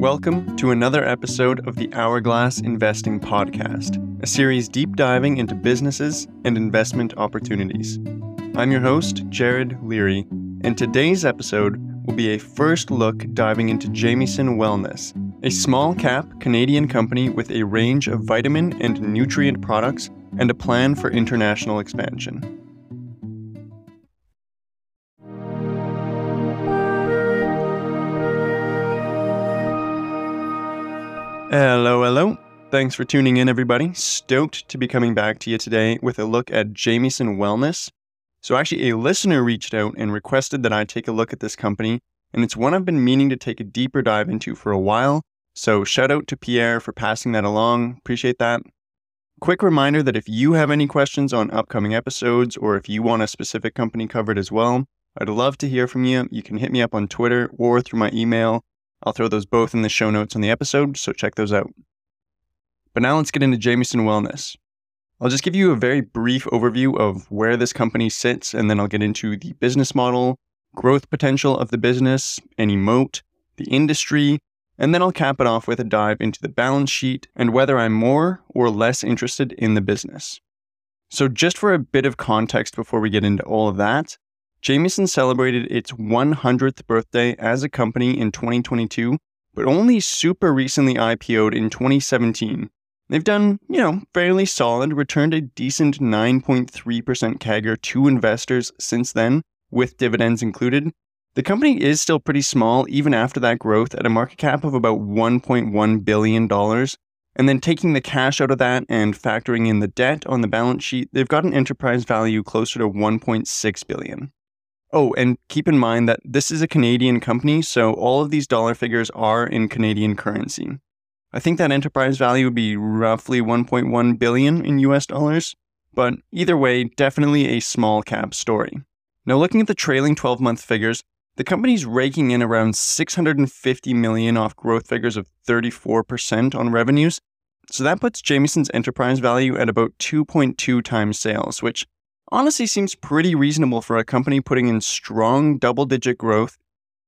Welcome to another episode of the Hourglass Investing Podcast, a series deep diving into businesses and investment opportunities. I'm your host, Jared Leary, and today's episode will be a first look diving into Jamieson Wellness, a small cap Canadian company with a range of vitamin and nutrient products and a plan for international expansion. Hello, hello. Thanks for tuning in, everybody. Stoked to be coming back to you today with a look at Jamieson Wellness. So, actually, a listener reached out and requested that I take a look at this company, and it's one I've been meaning to take a deeper dive into for a while. So, shout out to Pierre for passing that along. Appreciate that. Quick reminder that if you have any questions on upcoming episodes or if you want a specific company covered as well, I'd love to hear from you. You can hit me up on Twitter or through my email I'll throw those both in the show notes on the episode, so check those out. But now let's get into Jamieson Wellness. I'll just give you a very brief overview of where this company sits, and then I'll get into the business model, growth potential of the business, any moat, the industry, and then I'll cap it off with a dive into the balance sheet and whether I'm more or less interested in the business. So, just for a bit of context before we get into all of that, Jamieson celebrated its 100th birthday as a company in 2022, but only super recently IPO'd in 2017. They've done, you know, fairly solid, returned a decent 9.3% CAGR to investors since then, with dividends included. The company is still pretty small even after that growth at a market cap of about $1.1 billion. And then taking the cash out of that and factoring in the debt on the balance sheet, they've got an enterprise value closer to 1.6 billion. Oh, and keep in mind that this is a Canadian company, so all of these dollar figures are in Canadian currency. I think that enterprise value would be roughly 1.1 billion in US dollars, but either way, definitely a small cap story. Now looking at the trailing 12-month figures, the company's raking in around 650 million off growth figures of 34% on revenues. So that puts Jamieson's enterprise value at about 2.2 times sales, which honestly seems pretty reasonable for a company putting in strong double digit growth.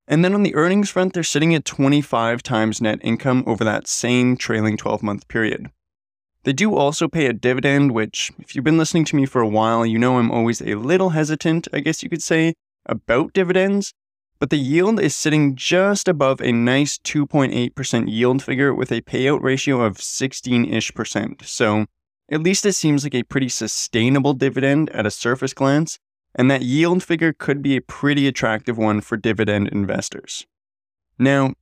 And then on the earnings front, they're sitting at 25 times net income over that same trailing 12 month period. They do also pay a dividend, which, if you've been listening to me for a while, you know I'm always a little hesitant, I guess you could say, about dividends. But the yield is sitting just above a nice 2.8% yield figure with a payout ratio of 16 ish percent. So at least it seems like a pretty sustainable dividend at a surface glance, and that yield figure could be a pretty attractive one for dividend investors. Now,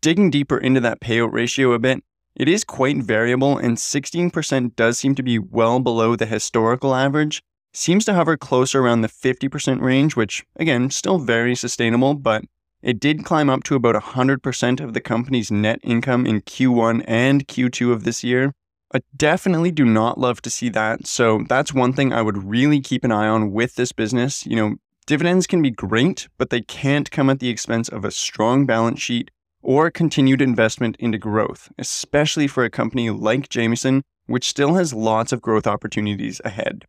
digging deeper into that payout ratio a bit, it is quite variable, and 16% does seem to be well below the historical average. Seems to hover closer around the 50% range, which, again, still very sustainable, but it did climb up to about 100% of the company's net income in Q1 and Q2 of this year, I definitely do not love to see that. So that's one thing I would really keep an eye on with this business. You know, dividends can be great, but they can't come at the expense of a strong balance sheet or continued investment into growth, especially for a company like Jamieson, which still has lots of growth opportunities ahead.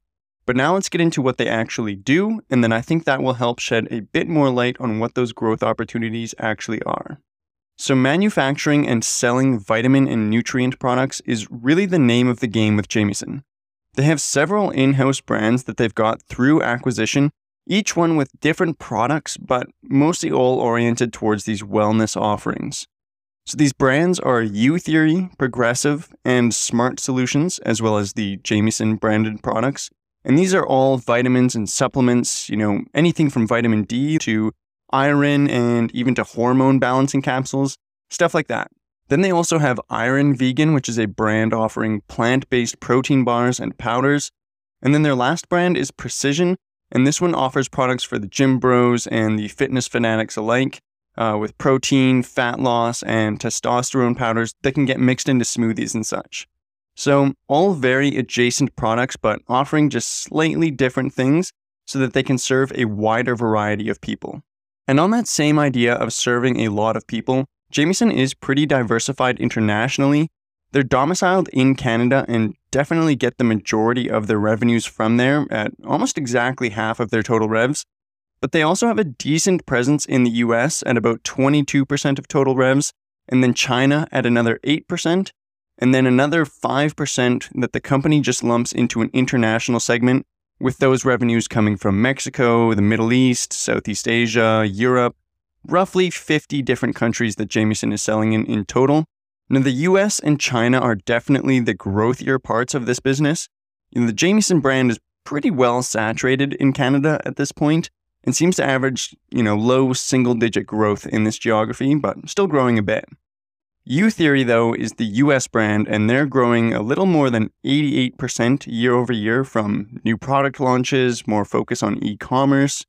But now let's get into what they actually do, and then I think that will help shed a bit more light on what those growth opportunities actually are. So, manufacturing and selling vitamin and nutrient products is really the name of the game with Jamieson. They have several in house brands that they've got through acquisition, each one with different products, but mostly all oriented towards these wellness offerings. So, these brands are Youtheory, Progressive, and Smart Solutions, as well as the Jamieson branded products. And these are all vitamins and supplements, you know, anything from vitamin D to iron and even to hormone balancing capsules, stuff like that. Then they also have Iron Vegan, which is a brand offering plant based protein bars and powders. And then their last brand is Precision, and this one offers products for the gym bros and the fitness fanatics alike, uh, with protein, fat loss, and testosterone powders that can get mixed into smoothies and such. So, all very adjacent products, but offering just slightly different things so that they can serve a wider variety of people. And on that same idea of serving a lot of people, Jamieson is pretty diversified internationally. They're domiciled in Canada and definitely get the majority of their revenues from there at almost exactly half of their total revs. But they also have a decent presence in the US at about 22% of total revs, and then China at another 8%, and then another 5% that the company just lumps into an international segment, with those revenues coming from Mexico, the Middle East, Southeast Asia, Europe, roughly 50 different countries that Jamieson is selling in in total. Now, the US and China are definitely the growthier parts of this business. the Jamieson brand is pretty well saturated in Canada at this point and seems to average, you know, low single digit growth in this geography, but still growing a bit. Youtheory, though, is the US brand, and they're growing a little more than 88% year over year from new product launches, more focus on e commerce.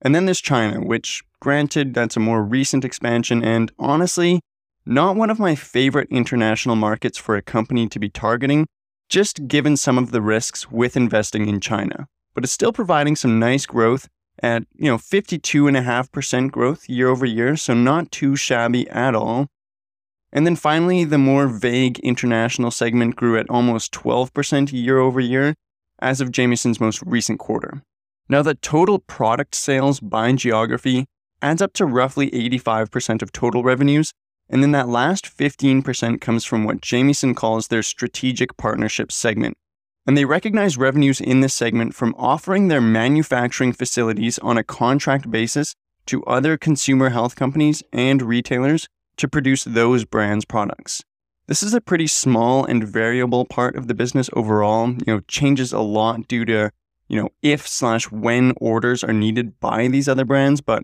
And then there's China, which, granted, that's a more recent expansion, and honestly, not one of my favorite international markets for a company to be targeting, just given some of the risks with investing in China. But it's still providing some nice growth at, you know, 52.5% growth year over year, so not too shabby at all. And then finally, the more vague international segment grew at almost 12% year over year as of Jamieson's most recent quarter. Now, the total product sales by geography adds up to roughly 85% of total revenues, and then that last 15% comes from what Jamieson calls their strategic partnership segment. And they recognize revenues in this segment from offering their manufacturing facilities on a contract basis to other consumer health companies and retailers to produce those brands' products. This is a pretty small and variable part of the business overall. You know, changes a lot due to, you know, if slash when orders are needed by these other brands, but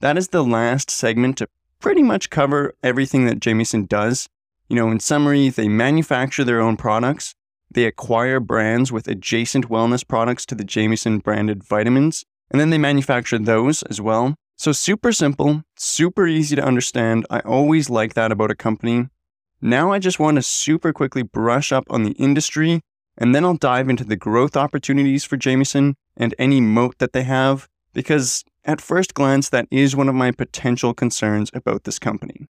that is the last segment to pretty much cover everything that Jamieson does. You know, in summary, they manufacture their own products, they acquire brands with adjacent wellness products to the Jamieson branded vitamins, and then they manufacture those as well. So, super simple, super easy to understand. I always like that about a company. Now, I just want to super quickly brush up on the industry, and then I'll dive into the growth opportunities for Jamieson and any moat that they have, because at first glance, that is one of my potential concerns about this company.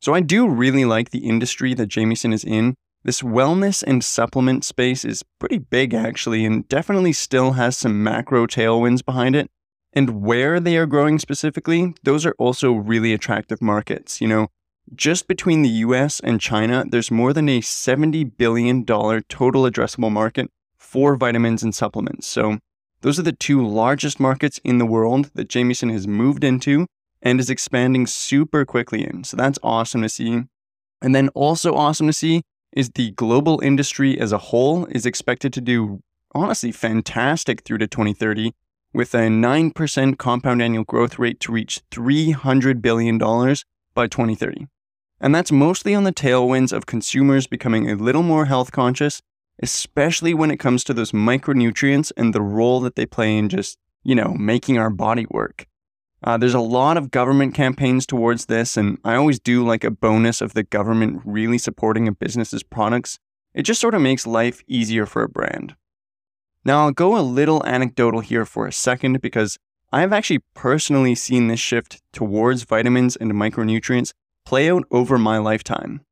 So, I do really like the industry that Jamieson is in. This wellness and supplement space is pretty big, actually, and definitely still has some macro tailwinds behind it and where they are growing specifically, those are also really attractive markets. You know, just between the US and China, there's more than a $70 billion total addressable market for vitamins and supplements. So, those are the two largest markets in the world that Jamieson has moved into and is expanding super quickly in. So, that's awesome to see. And then, also awesome to see is the global industry as a whole is expected to do honestly fantastic through to 2030 with a 9% compound annual growth rate to reach $300 billion by 2030. And that's mostly on the tailwinds of consumers becoming a little more health conscious, especially when it comes to those micronutrients and the role that they play in just, you know, making our body work. Uh, there's a lot of government campaigns towards this, and I always do like a bonus of the government really supporting a business's products. It just sort of makes life easier for a brand. Now, I'll go a little anecdotal here for a second because I've actually personally seen this shift towards vitamins and micronutrients play out over my lifetime.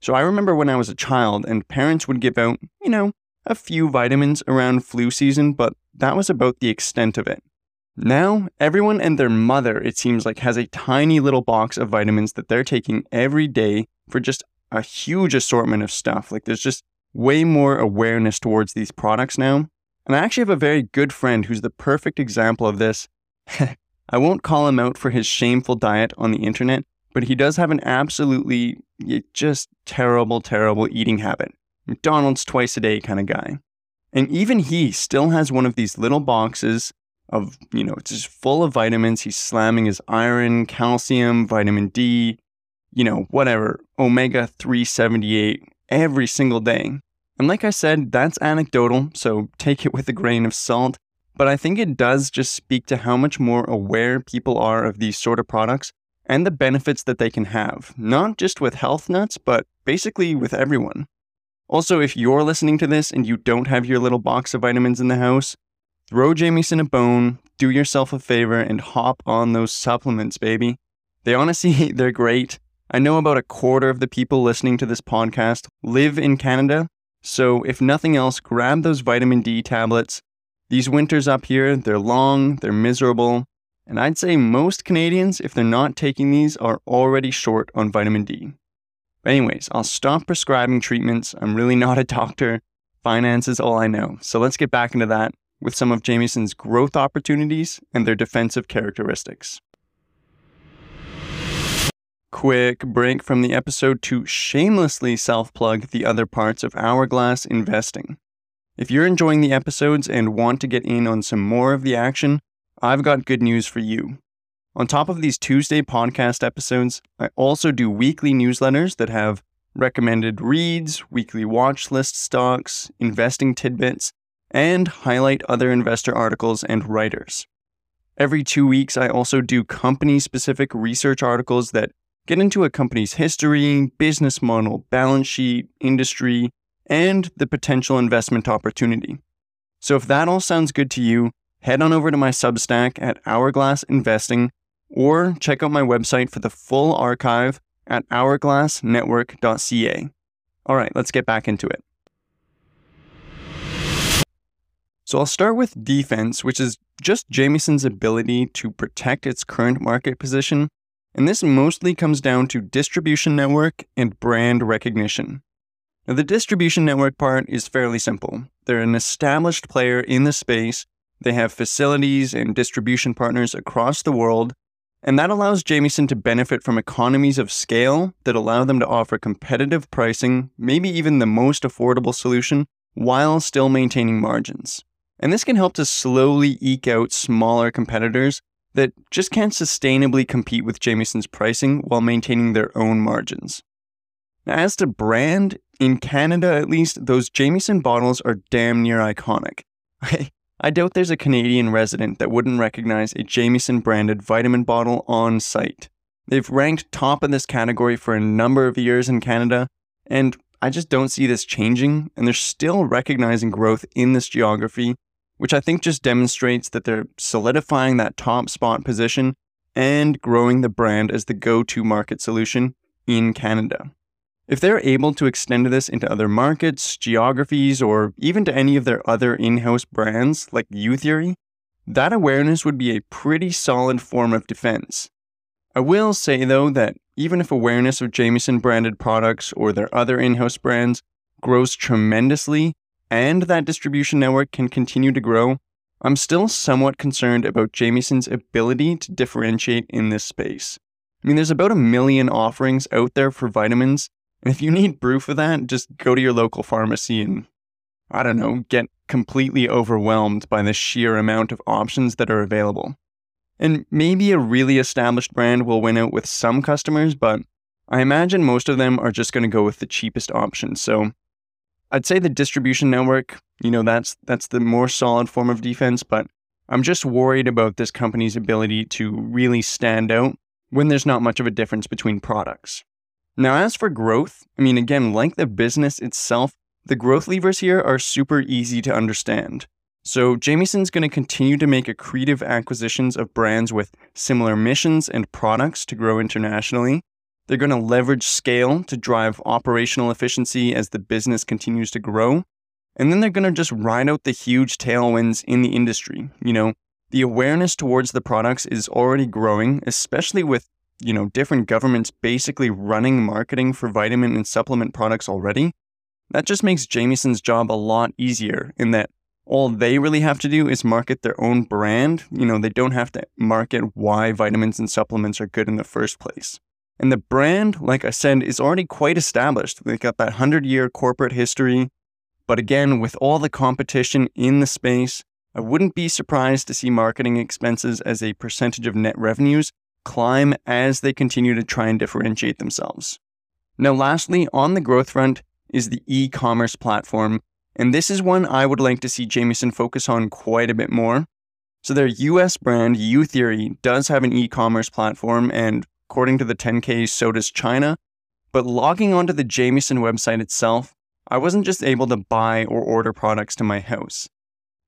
So I remember when I was a child and parents would give out, you know, a few vitamins around flu season, but that was about the extent of it. Now, everyone and their mother, it seems like, has a tiny little box of vitamins that they're taking every day for just a huge assortment of stuff. Like, there's just way more awareness towards these products now. And I actually have a very good friend who's the perfect example of this. I won't call him out for his shameful diet on the internet, but he does have an absolutely just terrible, terrible eating habit. McDonald's twice a day kind of guy. And even he still has one of these little boxes of, you know, it's just full of vitamins. He's slamming his iron, calcium, vitamin D, you know, whatever, omega 378 every single day. And like I said, that's anecdotal, so take it with a grain of salt. But I think it does just speak to how much more aware people are of these sort of products and the benefits that they can have, not just with health nuts, but basically with everyone. Also, if you're listening to this and you don't have your little box of vitamins in the house, throw Jamieson a bone, do yourself a favor, and hop on those supplements, baby. They honestly, they're great. I know about a quarter of the people listening to this podcast live in Canada, so, if nothing else, grab those vitamin D tablets. These winters up here, they're long, they're miserable, and I'd say most Canadians, if they're not taking these, are already short on vitamin D. But anyways, I'll stop prescribing treatments. I'm really not a doctor. Finance is all I know. So let's get back into that with some of Jamieson's growth opportunities and their defensive characteristics. Quick break from the episode to shamelessly self plug the other parts of Hourglass investing. If you're enjoying the episodes and want to get in on some more of the action, I've got good news for you. On top of these Tuesday podcast episodes, I also do weekly newsletters that have recommended reads, weekly watch list stocks, investing tidbits, and highlight other investor articles and writers. Every two weeks, I also do company specific research articles that get into a company's history, business model, balance sheet, industry, and the potential investment opportunity. So if that all sounds good to you, head on over to my Substack at Hourglass Investing or check out my website for the full archive at hourglassnetwork.ca. All right, let's get back into it. So I'll start with defense, which is just Jamieson's ability to protect its current market position, and this mostly comes down to distribution network and brand recognition. Now, the distribution network part is fairly simple. They're an established player in the space, they have facilities and distribution partners across the world, and that allows Jamieson to benefit from economies of scale that allow them to offer competitive pricing, maybe even the most affordable solution, while still maintaining margins. And this can help to slowly eke out smaller competitors that just can't sustainably compete with Jamieson's pricing while maintaining their own margins. Now, as to brand, in Canada at least, those Jamieson bottles are damn near iconic. I doubt there's a Canadian resident that wouldn't recognize a Jamieson branded vitamin bottle on sight. They've ranked top in this category for a number of years in Canada, and I just don't see this changing, and they're still recognizing growth in this geography which I think just demonstrates that they're solidifying that top spot position and growing the brand as the go to market solution in Canada. If they're able to extend this into other markets, geographies, or even to any of their other in house brands like Youtheory, that awareness would be a pretty solid form of defense. I will say though that even if awareness of Jamieson branded products or their other in house brands grows tremendously, and that distribution network can continue to grow, I'm still somewhat concerned about Jamieson's ability to differentiate in this space. I mean, there's about a million offerings out there for vitamins, and if you need proof of that, just go to your local pharmacy and, I don't know, get completely overwhelmed by the sheer amount of options that are available. And maybe a really established brand will win out with some customers, but I imagine most of them are just going to go with the cheapest option. So I'd say the distribution network, you know, that's that's the more solid form of defense, but I'm just worried about this company's ability to really stand out when there's not much of a difference between products. Now, as for growth, I mean, again, like the business itself, the growth levers here are super easy to understand. So, Jamieson's going to continue to make accretive acquisitions of brands with similar missions and products to grow internationally. They're going to leverage scale to drive operational efficiency as the business continues to grow. And then they're going to just ride out the huge tailwinds in the industry. You know, the awareness towards the products is already growing, especially with, you know, different governments basically running marketing for vitamin and supplement products already. That just makes Jamieson's job a lot easier in that all they really have to do is market their own brand. You know, they don't have to market why vitamins and supplements are good in the first place. And the brand, like I said, is already quite established. They've got that 100 year corporate history. But again, with all the competition in the space, I wouldn't be surprised to see marketing expenses as a percentage of net revenues climb as they continue to try and differentiate themselves. Now, lastly, on the growth front is the e commerce platform, and this is one I would like to see Jamieson focus on quite a bit more. So, their US brand, Youtheory, does have an e commerce platform, and According to the 10K, so does China. But logging onto the Jamieson website itself, I wasn't just able to buy or order products to my house.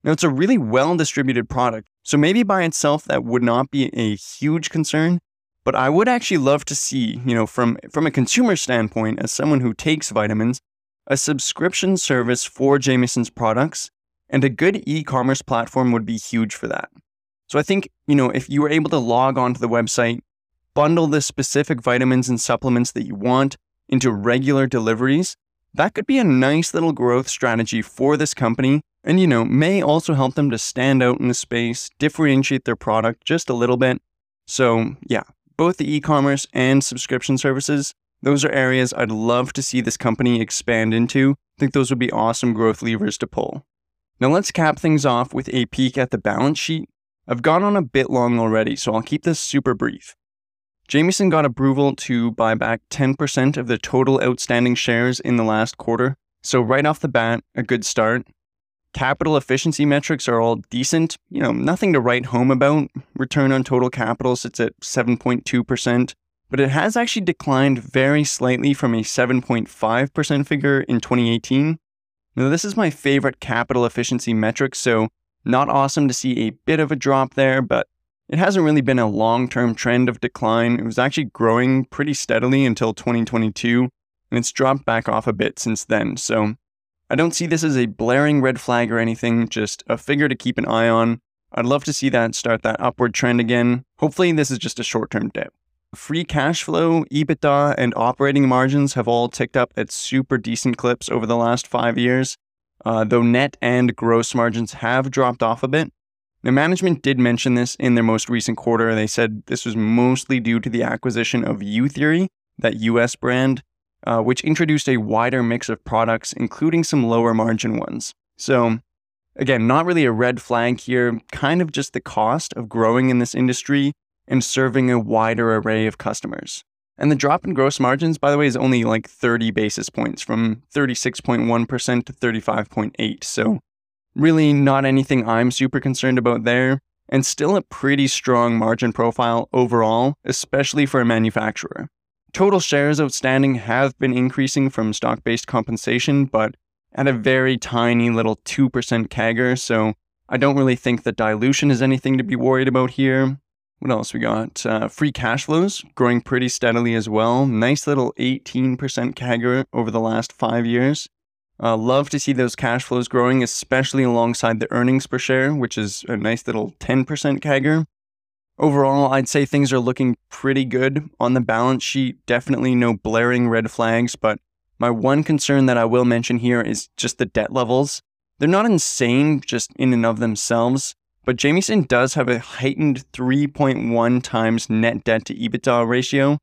Now, it's a really well distributed product, so maybe by itself that would not be a huge concern. But I would actually love to see, you know, from, from a consumer standpoint, as someone who takes vitamins, a subscription service for Jamieson's products, and a good e commerce platform would be huge for that. So I think, you know, if you were able to log onto the website, bundle the specific vitamins and supplements that you want, into regular deliveries, that could be a nice little growth strategy for this company and, you know, may also help them to stand out in the space, differentiate their product just a little bit. So, yeah, both the e commerce and subscription services, those are areas I'd love to see this company expand into. I think those would be awesome growth levers to pull. Now, let's cap things off with a peek at the balance sheet. I've gone on a bit long already, so I'll keep this super brief. Jamieson got approval to buy back 10% of the total outstanding shares in the last quarter. So, right off the bat, a good start. Capital efficiency metrics are all decent, you know, nothing to write home about. Return on total capital sits at 7.2%, but it has actually declined very slightly from a 7.5% figure in 2018. Now, this is my favorite capital efficiency metric, so not awesome to see a bit of a drop there, but it hasn't really been a long term trend of decline. It was actually growing pretty steadily until 2022, and it's dropped back off a bit since then. So I don't see this as a blaring red flag or anything, just a figure to keep an eye on. I'd love to see that start that upward trend again. Hopefully, this is just a short term dip. Free cash flow, EBITDA, and operating margins have all ticked up at super decent clips over the last five years, uh, though net and gross margins have dropped off a bit. Now, management did mention this in their most recent quarter. They said this was mostly due to the acquisition of Youtheory, that US brand, uh, which introduced a wider mix of products, including some lower margin ones. So, again, not really a red flag here, kind of just the cost of growing in this industry and serving a wider array of customers. And the drop in gross margins, by the way, is only like 30 basis points from 36.1% to 35.8. So, really not anything I'm super concerned about there, and still a pretty strong margin profile overall, especially for a manufacturer. Total shares outstanding have been increasing from stock based compensation, but at a very tiny little 2% CAGR, so I don't really think that dilution is anything to be worried about here. What else we got? Uh, free cash flows growing pretty steadily as well. Nice little 18% CAGR over the last five years. Uh, love to see those cash flows growing, especially alongside the earnings per share, which is a nice little 10% CAGR. Overall, I'd say things are looking pretty good on the balance sheet. Definitely no blaring red flags, but my one concern that I will mention here is just the debt levels. They're not insane just in and of themselves, but Jamieson does have a heightened 3.1 times net debt to EBITDA ratio,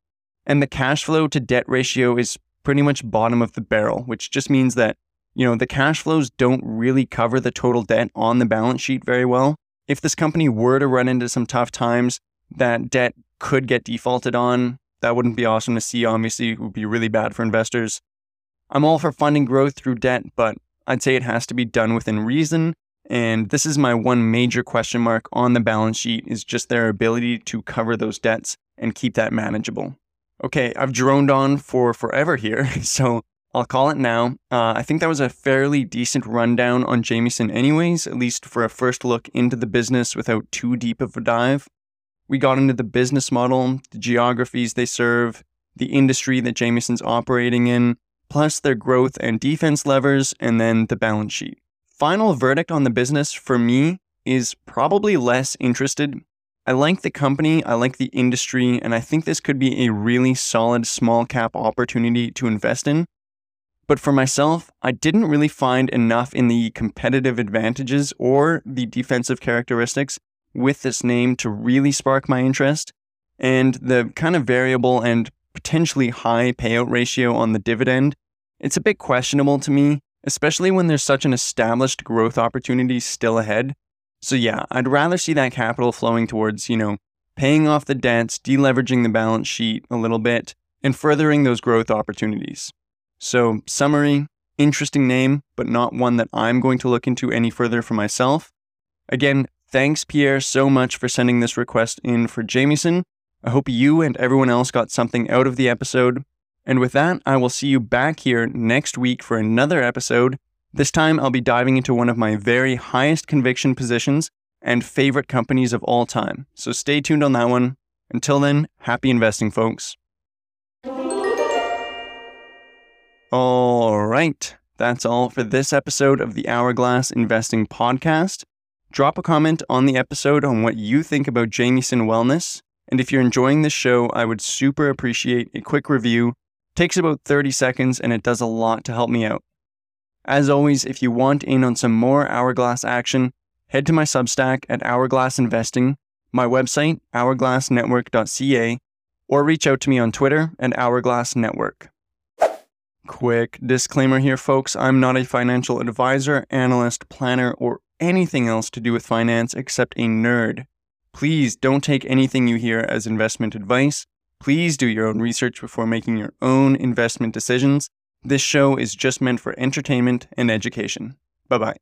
and the cash flow to debt ratio is pretty much bottom of the barrel, which just means that, you know, the cash flows don't really cover the total debt on the balance sheet very well if this company were to run into some tough times, that debt could get defaulted on. That wouldn't be awesome to see. Obviously, it would be really bad for investors. I'm all for funding growth through debt, but I'd say it has to be done within reason. And this is my one major question mark on the balance sheet is just their ability to cover those debts and keep that manageable. Okay, I've droned on for forever here, so I'll call it now. Uh, I think that was a fairly decent rundown on Jamieson, anyways, at least for a first look into the business without too deep of a dive. We got into the business model, the geographies they serve, the industry that Jamieson's operating in, plus their growth and defense levers, and then the balance sheet. Final verdict on the business for me is probably less interested. I like the company, I like the industry, and I think this could be a really solid small cap opportunity to invest in. But for myself, I didn't really find enough in the competitive advantages or the defensive characteristics with this name to really spark my interest. And the kind of variable and potentially high payout ratio on the dividend, it's a bit questionable to me, especially when there's such an established growth opportunity still ahead. So yeah, I'd rather see that capital flowing towards, you know, paying off the debts, deleveraging the balance sheet a little bit, and furthering those growth opportunities. So, summary interesting name, but not one that I'm going to look into any further for myself. Again, thanks, Pierre, so much for sending this request in for Jamieson. I hope you and everyone else got something out of the episode. And with that, I will see you back here next week for another episode. This time, I'll be diving into one of my very highest conviction positions and favorite companies of all time. So stay tuned on that one. Until then, happy investing, folks. All right. That's all for this episode of the Hourglass Investing Podcast. Drop a comment on the episode on what you think about Jamieson Wellness. And if you're enjoying this show, I would super appreciate a quick review Takes about 30 seconds and it does a lot to help me out. As always, if you want in on some more Hourglass action, head to my Substack at Hourglass Investing, my website, hourglassnetwork.ca, or reach out to me on Twitter at Hourglass Network. Quick disclaimer here, folks I'm not a financial advisor, analyst, planner, or anything else to do with finance except a nerd. Please don't take anything you hear as investment advice. Please do your own research before making your own investment decisions. This show is just meant for entertainment and education. Bye bye.